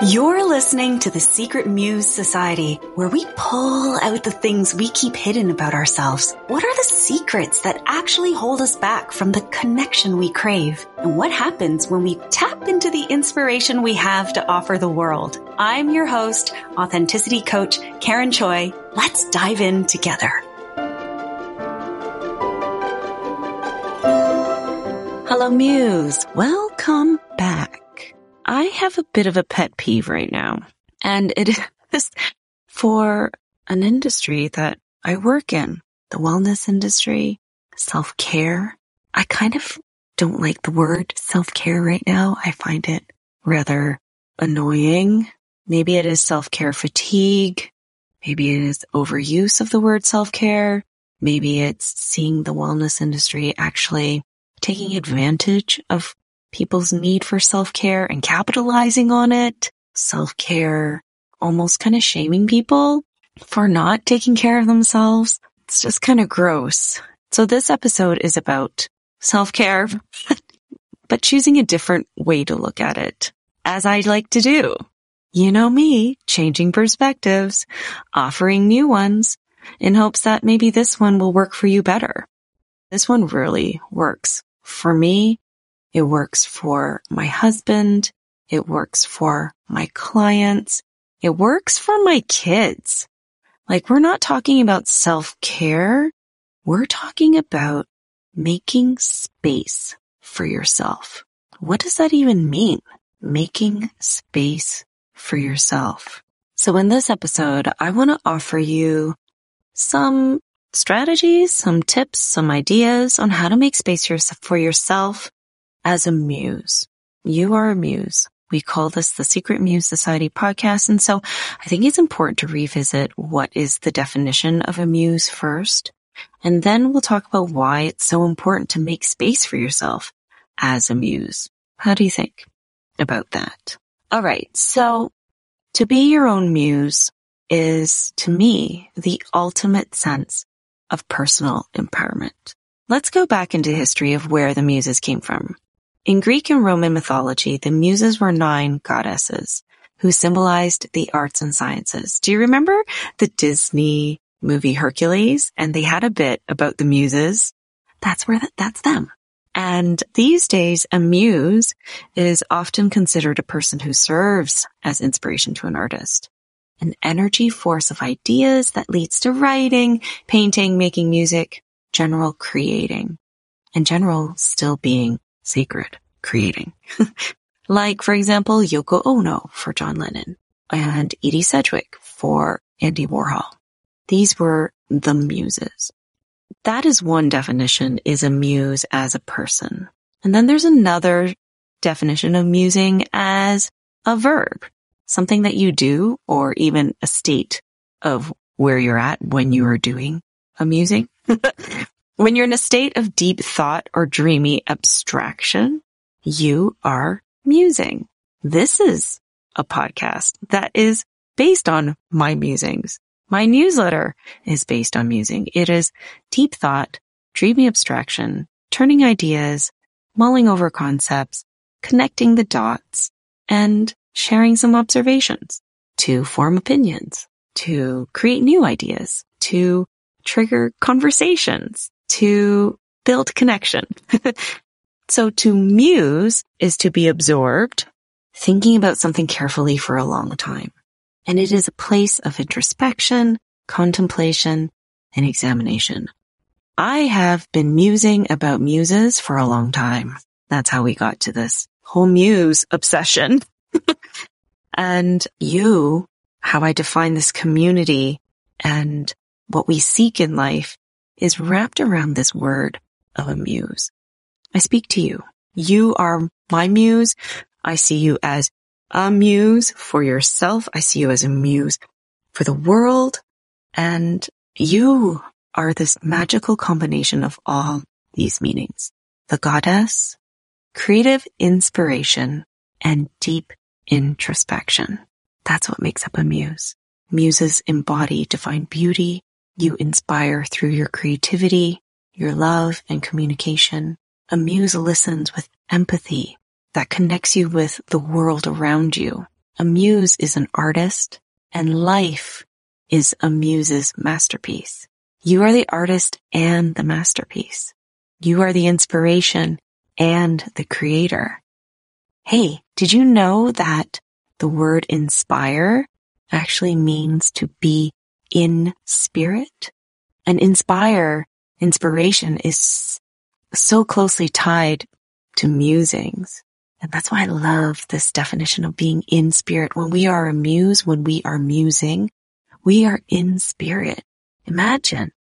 You're listening to the Secret Muse Society, where we pull out the things we keep hidden about ourselves. What are the secrets that actually hold us back from the connection we crave? And what happens when we tap into the inspiration we have to offer the world? I'm your host, authenticity coach Karen Choi. Let's dive in together. Hello, Muse. Welcome back. I have a bit of a pet peeve right now, and it is for an industry that I work in, the wellness industry, self care. I kind of don't like the word self care right now. I find it rather annoying. Maybe it is self care fatigue. Maybe it is overuse of the word self care. Maybe it's seeing the wellness industry actually taking advantage of people's need for self-care and capitalizing on it. Self-care, almost kind of shaming people for not taking care of themselves. It's just kind of gross. So this episode is about self-care, but choosing a different way to look at it, as I like to do. You know me, changing perspectives, offering new ones in hopes that maybe this one will work for you better. This one really works for me it works for my husband. It works for my clients. It works for my kids. Like we're not talking about self-care. We're talking about making space for yourself. What does that even mean? Making space for yourself. So in this episode, I want to offer you some strategies, some tips, some ideas on how to make space for yourself as a muse. You are a muse. We call this the Secret Muse Society podcast. And so I think it's important to revisit what is the definition of a muse first. And then we'll talk about why it's so important to make space for yourself as a muse. How do you think about that? All right. So to be your own muse is to me the ultimate sense of personal empowerment. Let's go back into history of where the muses came from. In Greek and Roman mythology, the Muses were nine goddesses who symbolized the arts and sciences. Do you remember the Disney movie Hercules? And they had a bit about the Muses. That's where that, that's them. And these days, a muse is often considered a person who serves as inspiration to an artist. An energy force of ideas that leads to writing, painting, making music, general creating, and general still being sacred creating. like, for example, Yoko Ono for John Lennon and Edie Sedgwick for Andy Warhol. These were the muses. That is one definition is a muse as a person. And then there's another definition of musing as a verb, something that you do or even a state of where you're at when you are doing a musing. When you're in a state of deep thought or dreamy abstraction, you are musing. This is a podcast that is based on my musings. My newsletter is based on musing. It is deep thought, dreamy abstraction, turning ideas, mulling over concepts, connecting the dots, and sharing some observations to form opinions, to create new ideas, to trigger conversations, to build connection. so to muse is to be absorbed, thinking about something carefully for a long time. And it is a place of introspection, contemplation, and examination. I have been musing about muses for a long time. That's how we got to this whole muse obsession. and you, how I define this community and what we seek in life is wrapped around this word of a muse. I speak to you. You are my muse. I see you as a muse for yourself. I see you as a muse for the world. And you are this magical combination of all these meanings. The goddess, creative inspiration, and deep introspection. That's what makes up a muse. Muses embody divine beauty, you inspire through your creativity, your love and communication. A muse listens with empathy that connects you with the world around you a muse is an artist and life is a muse's masterpiece. You are the artist and the masterpiece. You are the inspiration and the creator. Hey, did you know that the word inspire actually means to be in spirit? And inspire, inspiration is so closely tied to musings. And that's why I love this definition of being in spirit. When we are a muse, when we are musing, we are in spirit. Imagine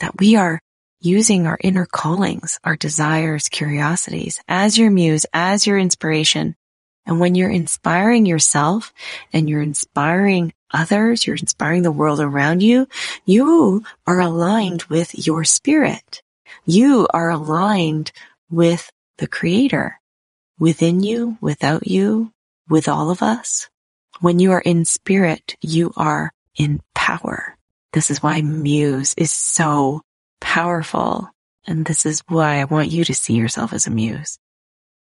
that we are using our inner callings, our desires, curiosities as your muse, as your inspiration. And when you're inspiring yourself and you're inspiring others, you're inspiring the world around you, you are aligned with your spirit. You are aligned with the creator within you, without you, with all of us. When you are in spirit, you are in power. This is why muse is so powerful. And this is why I want you to see yourself as a muse.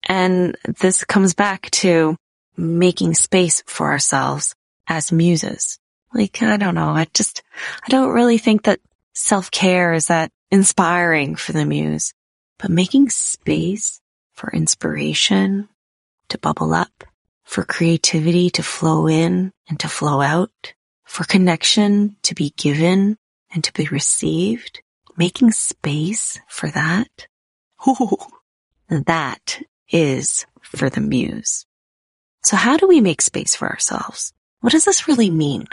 And this comes back to making space for ourselves as muses. Like, I don't know. I just, I don't really think that self-care is that inspiring for the muse, but making space for inspiration to bubble up, for creativity to flow in and to flow out, for connection to be given and to be received, making space for that. Ooh, that is for the muse. So how do we make space for ourselves? What does this really mean?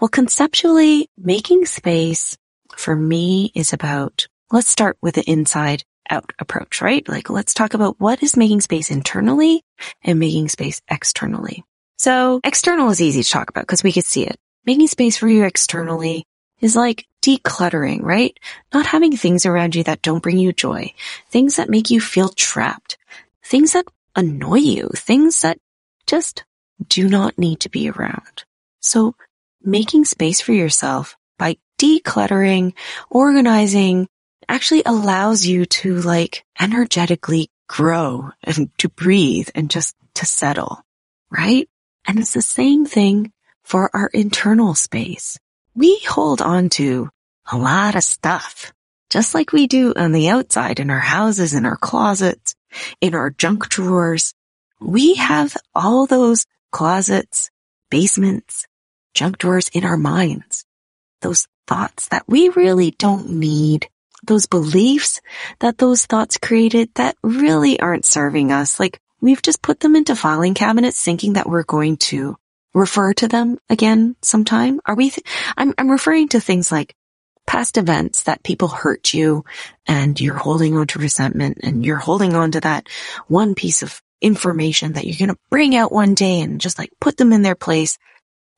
Well, conceptually, making space for me is about, let's start with the inside out approach, right? Like let's talk about what is making space internally and making space externally. So external is easy to talk about because we can see it. Making space for you externally is like decluttering, right? Not having things around you that don't bring you joy, things that make you feel trapped, things that annoy you, things that just do not need to be around. So making space for yourself by decluttering, organizing, actually allows you to like energetically grow and to breathe and just to settle, right? And it's the same thing for our internal space. We hold on to a lot of stuff, just like we do on the outside in our houses, in our closets, in our junk drawers. We have all those closets, basements, junk drawers in our minds. Those thoughts that we really don't need those beliefs that those thoughts created that really aren't serving us. Like we've just put them into filing cabinets thinking that we're going to refer to them again sometime. Are we, th- I'm, I'm referring to things like past events that people hurt you and you're holding on to resentment and you're holding on to that one piece of information that you're going to bring out one day and just like put them in their place.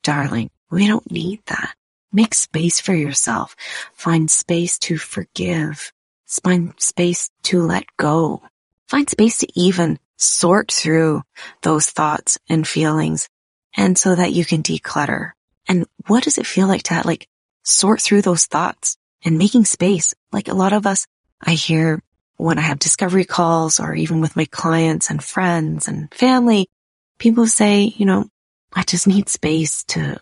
Darling, we don't need that. Make space for yourself. Find space to forgive. Find space to let go. Find space to even sort through those thoughts and feelings and so that you can declutter. And what does it feel like to like sort through those thoughts and making space? Like a lot of us, I hear when I have discovery calls or even with my clients and friends and family, people say, you know, I just need space to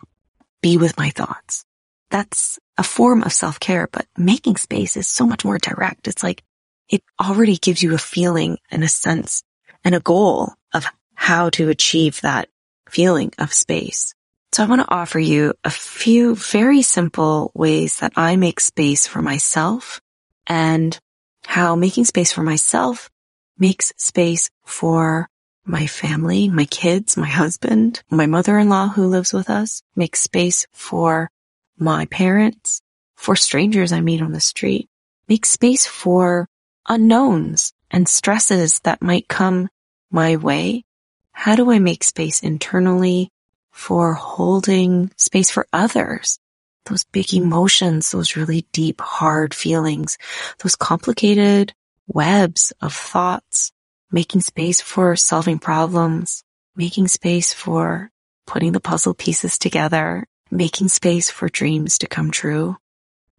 be with my thoughts that's a form of self-care, but making space is so much more direct. It's like it already gives you a feeling and a sense and a goal of how to achieve that feeling of space. So I want to offer you a few very simple ways that I make space for myself and how making space for myself makes space for my family, my kids, my husband, my mother-in-law who lives with us, makes space for my parents, for strangers I meet on the street. makes space for unknowns and stresses that might come my way. How do I make space internally for holding space for others? Those big emotions, those really deep, hard feelings, those complicated webs of thoughts, making space for solving problems, making space for putting the puzzle pieces together making space for dreams to come true,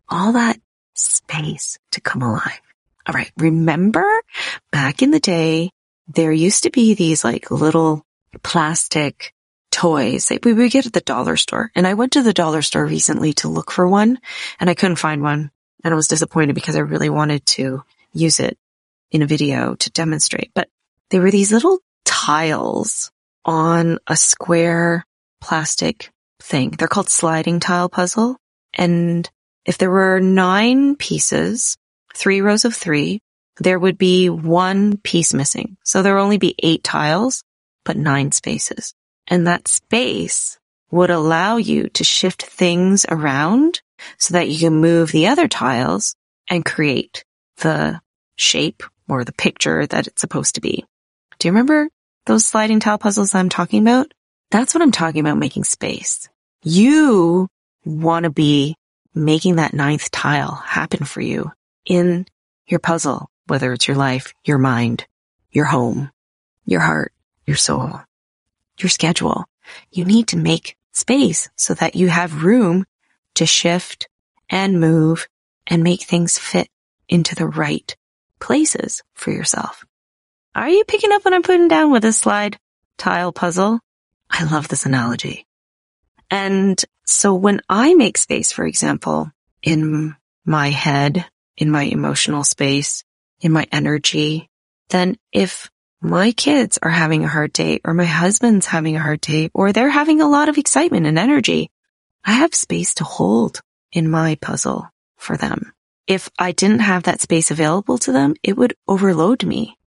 all that space to come alive. All right. Remember back in the day, there used to be these like little plastic toys we would get at the dollar store. And I went to the dollar store recently to look for one and I couldn't find one. And I was disappointed because I really wanted to use it in a video to demonstrate. But they were these little tiles on a square plastic thing. They're called sliding tile puzzle. And if there were nine pieces, three rows of three, there would be one piece missing. So there would only be eight tiles, but nine spaces. And that space would allow you to shift things around so that you can move the other tiles and create the shape or the picture that it's supposed to be. Do you remember those sliding tile puzzles I'm talking about? That's what I'm talking about making space. You want to be making that ninth tile happen for you in your puzzle, whether it's your life, your mind, your home, your heart, your soul, your schedule. You need to make space so that you have room to shift and move and make things fit into the right places for yourself. Are you picking up what I'm putting down with this slide tile puzzle? I love this analogy. And so when I make space, for example, in my head, in my emotional space, in my energy, then if my kids are having a hard day or my husband's having a hard day or they're having a lot of excitement and energy, I have space to hold in my puzzle for them. If I didn't have that space available to them, it would overload me.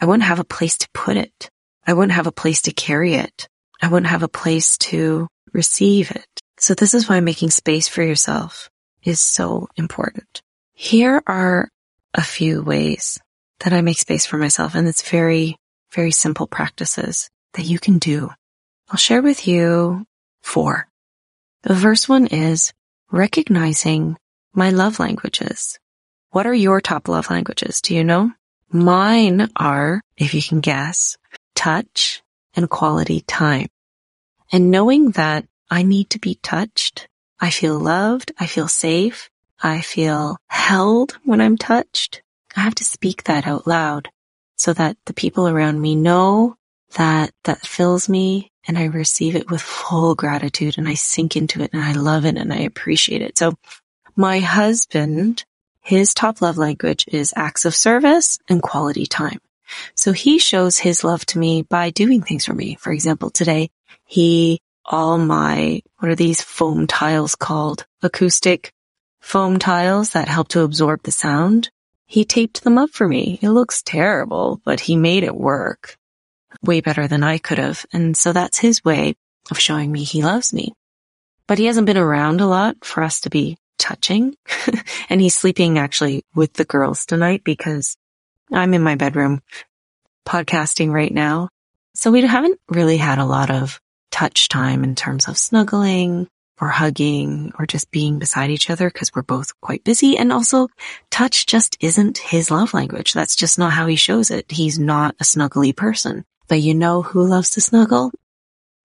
I wouldn't have a place to put it. I wouldn't have a place to carry it. I wouldn't have a place to receive it. So this is why making space for yourself is so important. Here are a few ways that I make space for myself. And it's very, very simple practices that you can do. I'll share with you four. The first one is recognizing my love languages. What are your top love languages? Do you know? Mine are, if you can guess, touch and quality time. And knowing that I need to be touched, I feel loved, I feel safe, I feel held when I'm touched. I have to speak that out loud so that the people around me know that that fills me and I receive it with full gratitude and I sink into it and I love it and I appreciate it. So my husband, his top love language is acts of service and quality time. So he shows his love to me by doing things for me. For example, today he, all my, what are these foam tiles called? Acoustic foam tiles that help to absorb the sound. He taped them up for me. It looks terrible, but he made it work way better than I could have. And so that's his way of showing me he loves me. But he hasn't been around a lot for us to be touching. and he's sleeping actually with the girls tonight because I'm in my bedroom podcasting right now. So we haven't really had a lot of touch time in terms of snuggling or hugging or just being beside each other because we're both quite busy. And also touch just isn't his love language. That's just not how he shows it. He's not a snuggly person. But you know who loves to snuggle?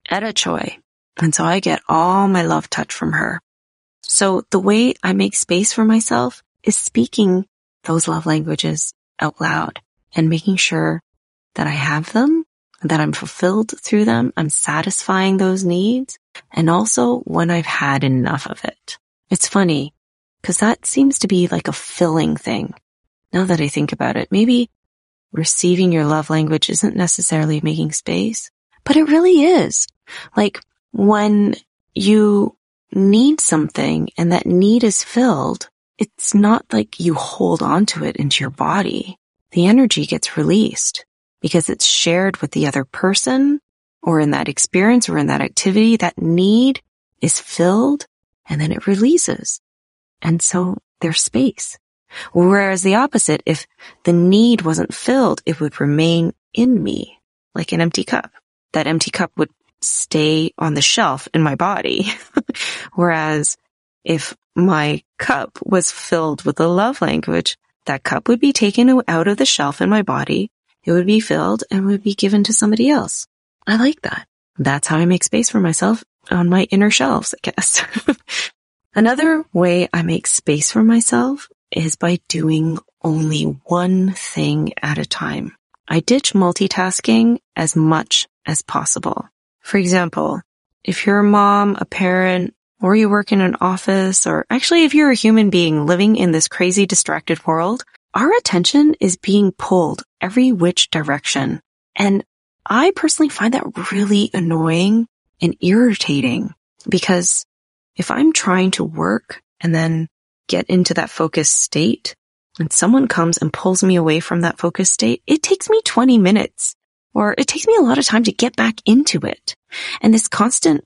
Etta Choi. And so I get all my love touch from her. So the way I make space for myself is speaking those love languages out loud and making sure that I have them, that I'm fulfilled through them. I'm satisfying those needs and also when I've had enough of it. It's funny because that seems to be like a filling thing. Now that I think about it, maybe receiving your love language isn't necessarily making space, but it really is. Like when you need something and that need is filled, it's not like you hold on to it into your body. The energy gets released because it's shared with the other person or in that experience or in that activity, that need is filled and then it releases. And so there's space. Whereas the opposite, if the need wasn't filled, it would remain in me like an empty cup. That empty cup would stay on the shelf in my body. Whereas if my cup was filled with the love language, that cup would be taken out of the shelf in my body. It would be filled and would be given to somebody else. I like that. That's how I make space for myself on my inner shelves, I guess. Another way I make space for myself is by doing only one thing at a time. I ditch multitasking as much as possible. For example, if you're a mom, a parent, or you work in an office, or actually if you're a human being living in this crazy distracted world, our attention is being pulled every which direction. And I personally find that really annoying and irritating because if I'm trying to work and then get into that focused state and someone comes and pulls me away from that focused state, it takes me 20 minutes or it takes me a lot of time to get back into it. And this constant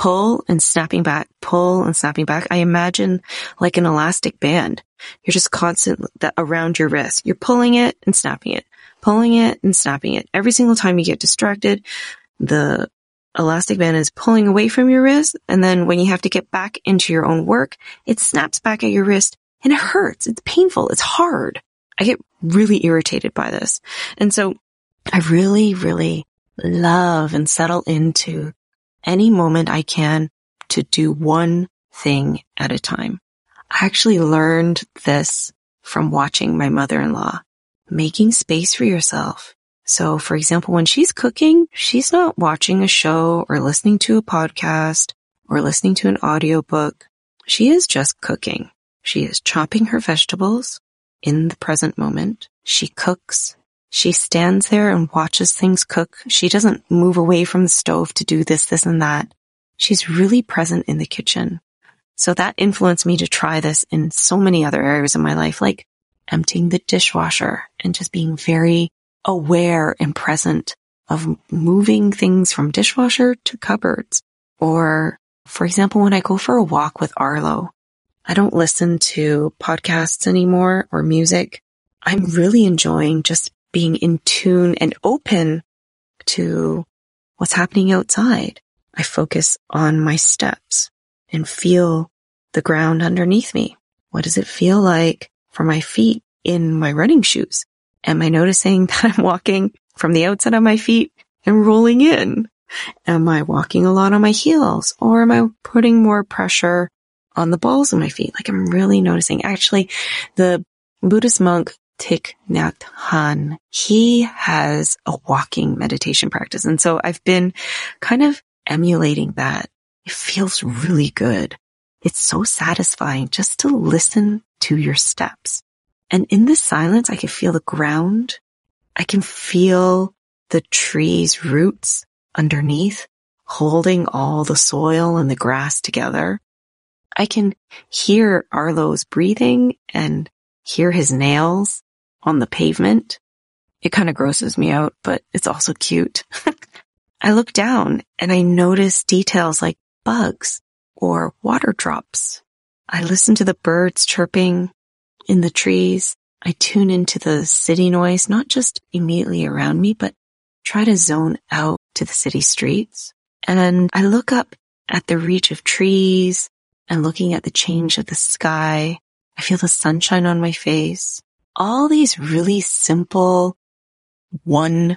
pull and snapping back, pull and snapping back. I imagine like an elastic band. You're just constant that around your wrist. You're pulling it and snapping it, pulling it and snapping it. Every single time you get distracted, the elastic band is pulling away from your wrist. And then when you have to get back into your own work, it snaps back at your wrist and it hurts. It's painful. It's hard. I get really irritated by this. And so I really, really love and settle into any moment I can to do one thing at a time. I actually learned this from watching my mother-in-law, making space for yourself. So for example, when she's cooking, she's not watching a show or listening to a podcast or listening to an audiobook. She is just cooking. She is chopping her vegetables in the present moment. She cooks she stands there and watches things cook. She doesn't move away from the stove to do this, this and that. She's really present in the kitchen. So that influenced me to try this in so many other areas of my life, like emptying the dishwasher and just being very aware and present of moving things from dishwasher to cupboards. Or, for example, when I go for a walk with Arlo, I don't listen to podcasts anymore or music. I'm really enjoying just being in tune and open to what's happening outside. I focus on my steps and feel the ground underneath me. What does it feel like for my feet in my running shoes? Am I noticing that I'm walking from the outside of my feet and rolling in? Am I walking a lot on my heels or am I putting more pressure on the balls of my feet? Like I'm really noticing. Actually, the Buddhist monk Thich Nhat Hanh. He has a walking meditation practice. And so I've been kind of emulating that. It feels really good. It's so satisfying just to listen to your steps. And in the silence, I can feel the ground. I can feel the tree's roots underneath holding all the soil and the grass together. I can hear Arlo's breathing and hear his nails on the pavement. It kind of grosses me out, but it's also cute. I look down and I notice details like bugs or water drops. I listen to the birds chirping in the trees. I tune into the city noise, not just immediately around me, but try to zone out to the city streets. And I look up at the reach of trees and looking at the change of the sky. I feel the sunshine on my face all these really simple one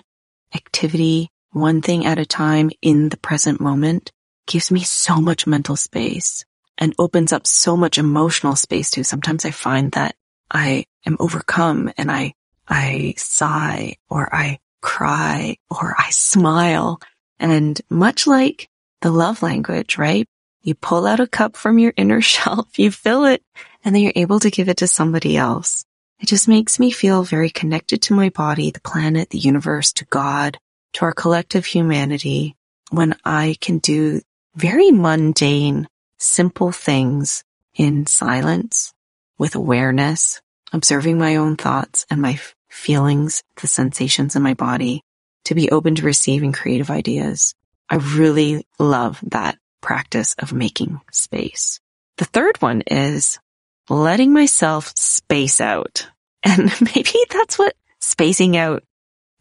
activity, one thing at a time in the present moment gives me so much mental space and opens up so much emotional space too. Sometimes I find that I am overcome and I, I sigh or I cry or I smile. And much like the love language, right? You pull out a cup from your inner shelf, you fill it, and then you're able to give it to somebody else. It just makes me feel very connected to my body, the planet, the universe, to God, to our collective humanity when I can do very mundane, simple things in silence with awareness, observing my own thoughts and my feelings, the sensations in my body to be open to receiving creative ideas. I really love that practice of making space. The third one is letting myself space out. And maybe that's what spacing out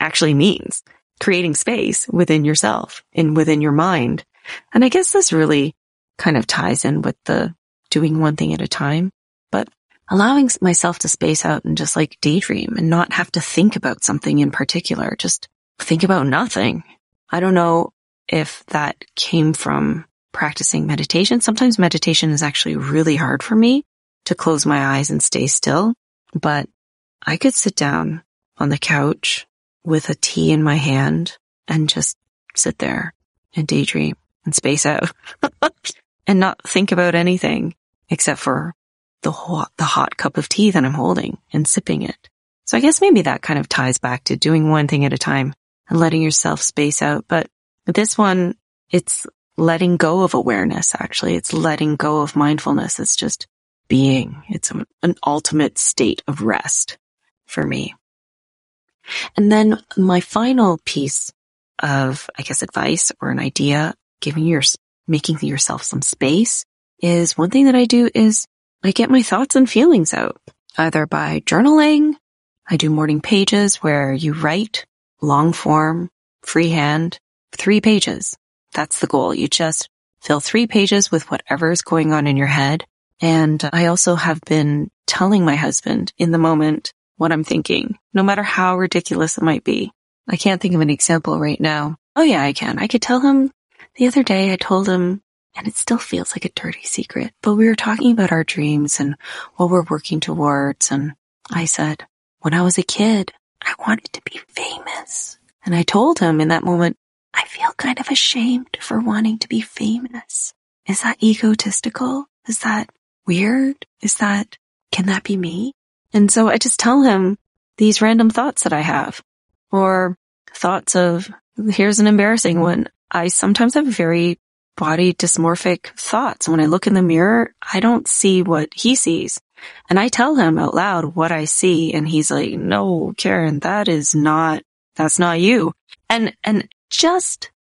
actually means. Creating space within yourself and within your mind. And I guess this really kind of ties in with the doing one thing at a time, but allowing myself to space out and just like daydream and not have to think about something in particular. Just think about nothing. I don't know if that came from practicing meditation. Sometimes meditation is actually really hard for me to close my eyes and stay still, but I could sit down on the couch with a tea in my hand and just sit there and daydream and space out and not think about anything except for the hot, the hot cup of tea that I'm holding and sipping it. So I guess maybe that kind of ties back to doing one thing at a time and letting yourself space out. But this one, it's letting go of awareness. Actually, it's letting go of mindfulness. It's just being. It's an ultimate state of rest for me. And then my final piece of, I guess, advice or an idea, giving your, making yourself some space is one thing that I do is I get my thoughts and feelings out either by journaling. I do morning pages where you write long form, freehand, three pages. That's the goal. You just fill three pages with whatever is going on in your head. And I also have been telling my husband in the moment what I'm thinking, no matter how ridiculous it might be. I can't think of an example right now. Oh yeah, I can. I could tell him the other day, I told him, and it still feels like a dirty secret, but we were talking about our dreams and what we're working towards. And I said, when I was a kid, I wanted to be famous. And I told him in that moment, I feel kind of ashamed for wanting to be famous. Is that egotistical? Is that weird? Is that, can that be me? And so I just tell him these random thoughts that I have or thoughts of, here's an embarrassing one. I sometimes have very body dysmorphic thoughts. When I look in the mirror, I don't see what he sees. And I tell him out loud what I see. And he's like, no, Karen, that is not, that's not you. And, and just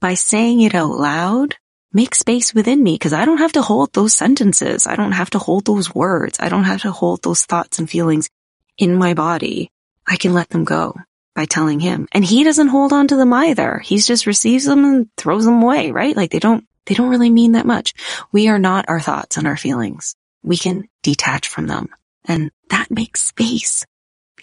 by saying it out loud, make space within me because I don't have to hold those sentences. I don't have to hold those words. I don't have to hold those thoughts and feelings in my body. I can let them go by telling him. And he doesn't hold on to them either. He just receives them and throws them away, right? Like they don't, they don't really mean that much. We are not our thoughts and our feelings. We can detach from them and that makes space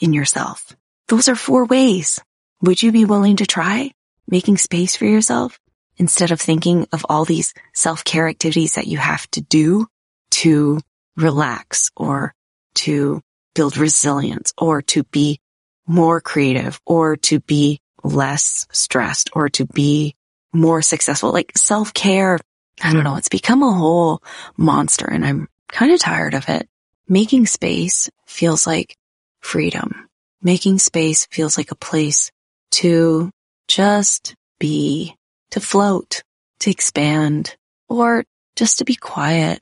in yourself. Those are four ways. Would you be willing to try making space for yourself? Instead of thinking of all these self-care activities that you have to do to relax or to build resilience or to be more creative or to be less stressed or to be more successful. Like self-care, I don't know, it's become a whole monster and I'm kind of tired of it. Making space feels like freedom. Making space feels like a place to just be to float, to expand, or just to be quiet.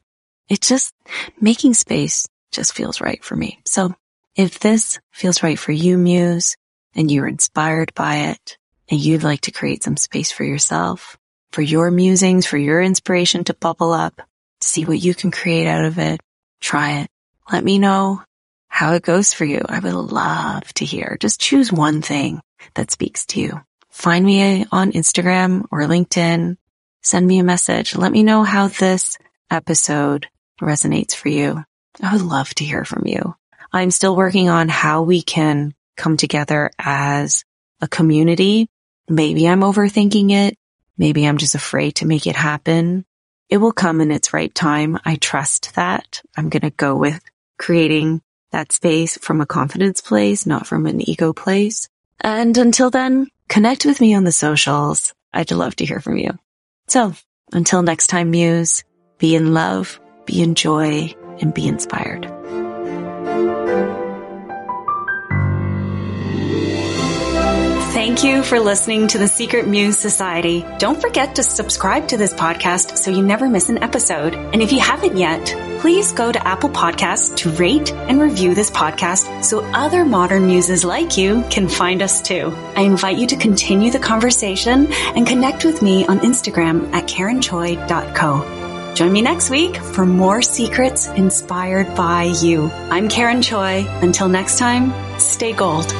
It just making space just feels right for me. So if this feels right for you, Muse, and you're inspired by it and you'd like to create some space for yourself, for your musings, for your inspiration to bubble up, see what you can create out of it, try it. Let me know how it goes for you. I would love to hear. Just choose one thing that speaks to you find me on Instagram or LinkedIn. Send me a message. Let me know how this episode resonates for you. I would love to hear from you. I'm still working on how we can come together as a community. Maybe I'm overthinking it. Maybe I'm just afraid to make it happen. It will come in its right time. I trust that. I'm going to go with creating that space from a confidence place, not from an ego place. And until then, Connect with me on the socials. I'd love to hear from you. So until next time, Muse, be in love, be in joy, and be inspired. Thank you for listening to the Secret Muse Society. Don't forget to subscribe to this podcast so you never miss an episode. And if you haven't yet, please go to Apple Podcasts to rate and review this podcast so other modern muses like you can find us too. I invite you to continue the conversation and connect with me on Instagram at karenchoi.co. Join me next week for more secrets inspired by you. I'm Karen Choi. Until next time, stay gold.